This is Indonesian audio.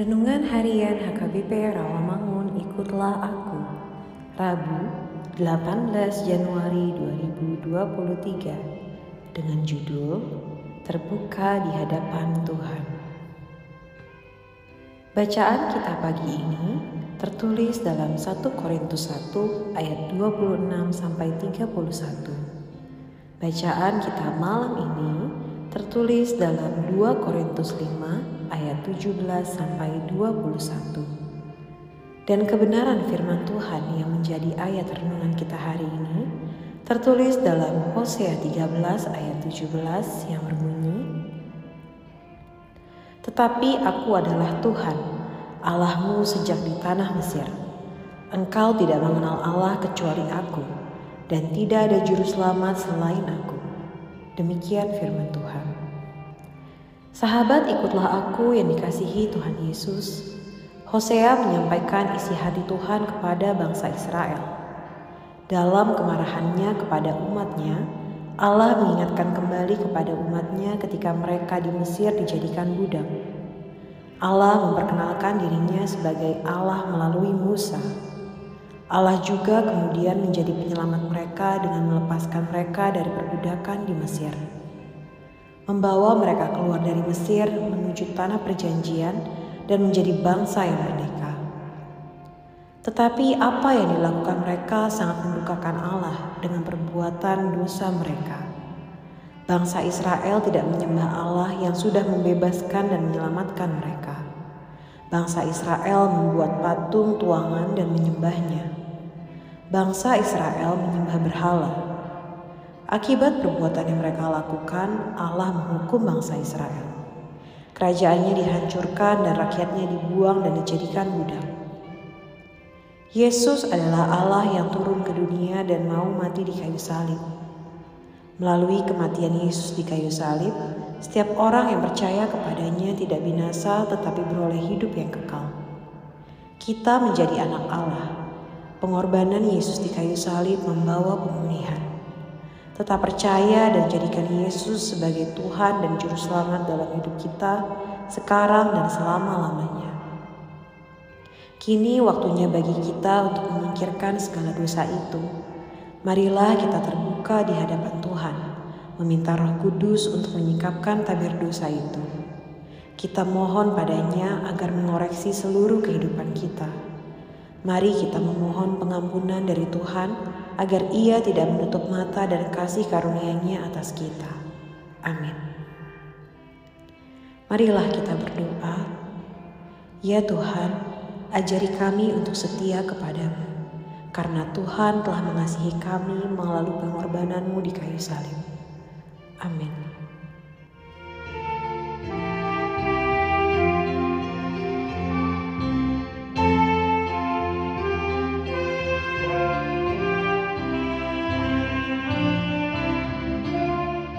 Renungan Harian HKBP Rawamangun Ikutlah Aku. Rabu 18 Januari 2023 dengan judul Terbuka di Hadapan Tuhan. Bacaan kita pagi ini tertulis dalam 1 Korintus 1 ayat 26 sampai 31 Bacaan kita malam ini tertulis dalam 2 Korintus 5 ayat 17 sampai 21. Dan kebenaran firman Tuhan yang menjadi ayat renungan kita hari ini tertulis dalam Hosea 13 ayat 17 yang berbunyi Tetapi aku adalah Tuhan, Allahmu sejak di tanah Mesir. Engkau tidak mengenal Allah kecuali aku, dan tidak ada juru selamat selain aku. Demikian firman Tuhan. Sahabat ikutlah aku yang dikasihi Tuhan Yesus. Hosea menyampaikan isi hati Tuhan kepada bangsa Israel. Dalam kemarahannya kepada umatnya, Allah mengingatkan kembali kepada umatnya ketika mereka di Mesir dijadikan budak. Allah memperkenalkan dirinya sebagai Allah melalui Musa. Allah juga kemudian menjadi penyelamat mereka dengan melepaskan mereka dari perbudakan di Mesir. Membawa mereka keluar dari Mesir menuju tanah perjanjian dan menjadi bangsa yang merdeka. Tetapi apa yang dilakukan mereka sangat mendukakan Allah dengan perbuatan dosa mereka. Bangsa Israel tidak menyembah Allah yang sudah membebaskan dan menyelamatkan mereka. Bangsa Israel membuat patung tuangan dan menyembahnya bangsa Israel menyembah berhala. Akibat perbuatan yang mereka lakukan, Allah menghukum bangsa Israel. Kerajaannya dihancurkan dan rakyatnya dibuang dan dijadikan budak. Yesus adalah Allah yang turun ke dunia dan mau mati di kayu salib. Melalui kematian Yesus di kayu salib, setiap orang yang percaya kepadanya tidak binasa tetapi beroleh hidup yang kekal. Kita menjadi anak Allah Pengorbanan Yesus di kayu salib membawa pemulihan. Tetap percaya dan jadikan Yesus sebagai Tuhan dan Juru Selamat dalam hidup kita sekarang dan selama-lamanya. Kini waktunya bagi kita untuk memikirkan segala dosa itu. Marilah kita terbuka di hadapan Tuhan, meminta Roh Kudus untuk menyingkapkan tabir dosa itu. Kita mohon padanya agar mengoreksi seluruh kehidupan kita Mari kita memohon pengampunan dari Tuhan agar Ia tidak menutup mata dan kasih karunia-Nya atas kita. Amin. Marilah kita berdoa. Ya Tuhan, ajari kami untuk setia kepadamu, karena Tuhan telah mengasihi kami melalui pengorbananmu di kayu salib. Amin.